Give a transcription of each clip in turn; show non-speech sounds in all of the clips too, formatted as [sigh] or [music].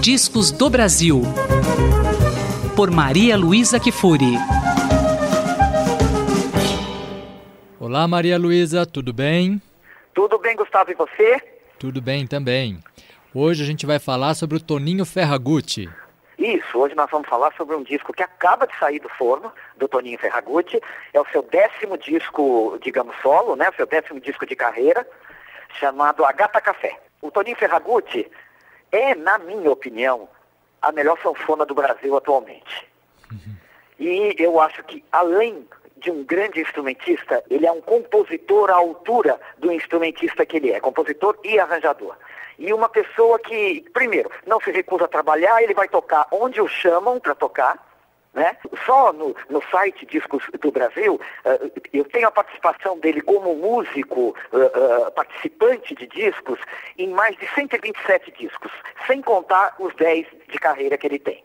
Discos do Brasil. Por Maria Luísa Kifuri. Olá, Maria Luísa, tudo bem? Tudo bem, Gustavo, e você? Tudo bem também. Hoje a gente vai falar sobre o Toninho Ferragutti. Isso, hoje nós vamos falar sobre um disco que acaba de sair do forno, do Toninho Ferragutti. É o seu décimo disco, digamos, solo, né? O seu décimo disco de carreira, chamado A Gata Café. O Toninho Ferragutti é, na minha opinião, a melhor sanfona do Brasil atualmente. Uhum. E eu acho que, além de um grande instrumentista, ele é um compositor à altura do instrumentista que ele é, compositor e arranjador. E uma pessoa que, primeiro, não se recusa a trabalhar, ele vai tocar onde o chamam para tocar, né? Só no, no site Discos do Brasil, uh, eu tenho a participação dele como músico, uh, uh, participante de discos, em mais de 127 discos, sem contar os 10 de carreira que ele tem.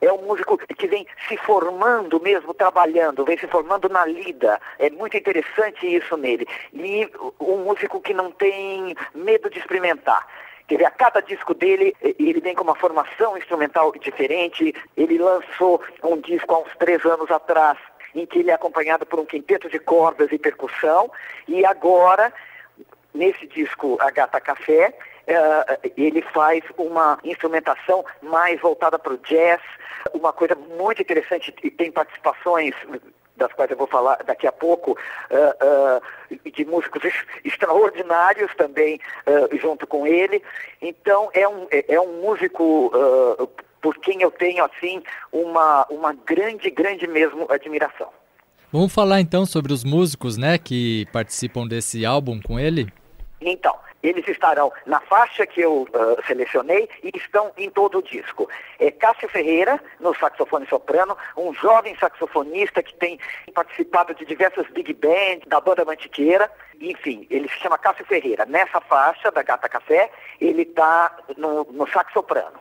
É um músico que vem se formando mesmo, trabalhando, vem se formando na lida. É muito interessante isso nele. E um músico que não tem medo de experimentar. Quer dizer, a cada disco dele, ele vem com uma formação instrumental diferente. Ele lançou um disco há uns três anos atrás, em que ele é acompanhado por um quinteto de cordas e percussão. E agora, nesse disco A Gata Café, uh, ele faz uma instrumentação mais voltada para o jazz, uma coisa muito interessante, e tem participações das quais eu vou falar daqui a pouco, uh, uh, de músicos extraordinários também uh, junto com ele. Então é um, é, é um músico por quem eu tenho assim uma, uma grande, grande mesmo admiração. Vamos falar então sobre os músicos né, que participam desse álbum com ele? Então, eles estarão na faixa que eu uh, selecionei e estão em todo o disco. É Cássio Ferreira, no saxofone soprano, um jovem saxofonista que tem participado de diversas big bands, da banda Mantiqueira. Enfim, ele se chama Cássio Ferreira. Nessa faixa da Gata Café, ele está no, no sax soprano.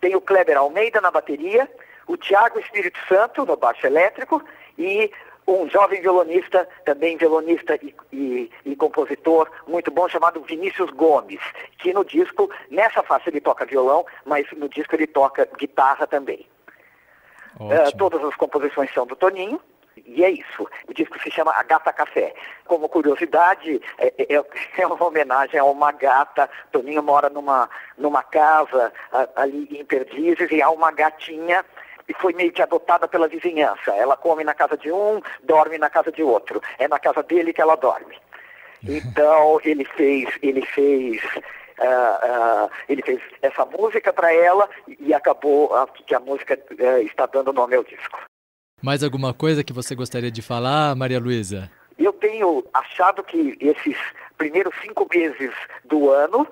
Tem o Kleber Almeida na bateria, o Tiago Espírito Santo no baixo elétrico e um jovem violonista, também violonista e, e, e, compositor muito bom, chamado Vinícius Gomes, que no disco, nessa faixa ele toca violão, mas no disco ele toca guitarra também. Uh, todas as composições são do Toninho, e é isso. O disco se chama A Gata Café. Como curiosidade, é, é, é [laughs] uma homenagem a uma gata. Toninho mora numa, numa casa ali em Perdizes e há uma gatinha e foi meio que adotada pela vizinhança. Ela come na casa de um, dorme na casa de outro. É na casa dele que ela dorme. [laughs] Então ele fez, ele fez, uh, uh, ele fez essa música para ela e acabou que a música uh, está dando nome ao disco. Mais alguma coisa que você gostaria de falar, Maria Luísa? Eu tenho achado que esses primeiros cinco meses do ano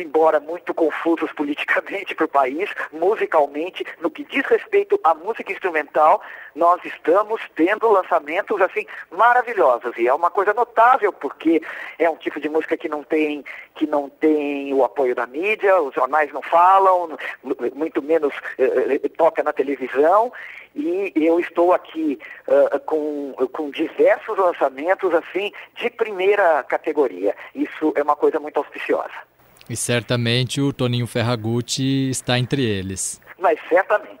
embora muito confusos politicamente para o país, musicalmente, no que diz respeito à música instrumental, nós estamos tendo lançamentos assim maravilhosos e é uma coisa notável porque é um tipo de música que não tem que não tem o apoio da mídia, os jornais não falam, muito menos eh, eh toca na televisão e eu estou aqui uh, com, com diversos lançamentos assim de primeira categoria. Isso é uma coisa muito auspiciosa. E certamente o Toninho Ferragutti está entre eles. Mas certamente.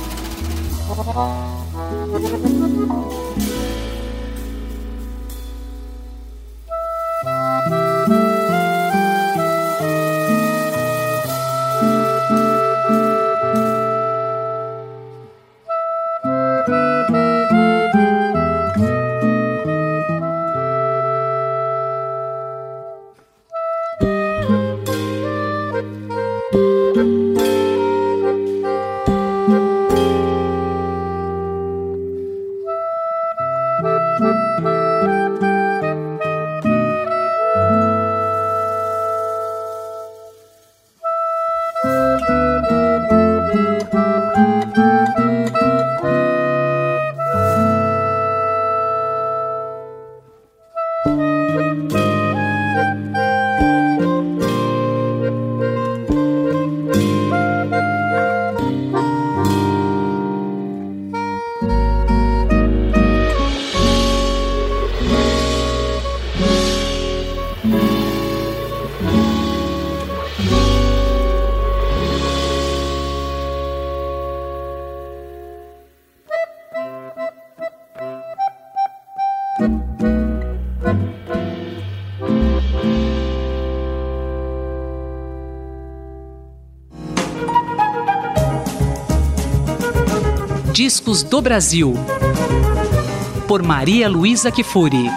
Discos do Brasil. Por Maria Luísa Kifuri.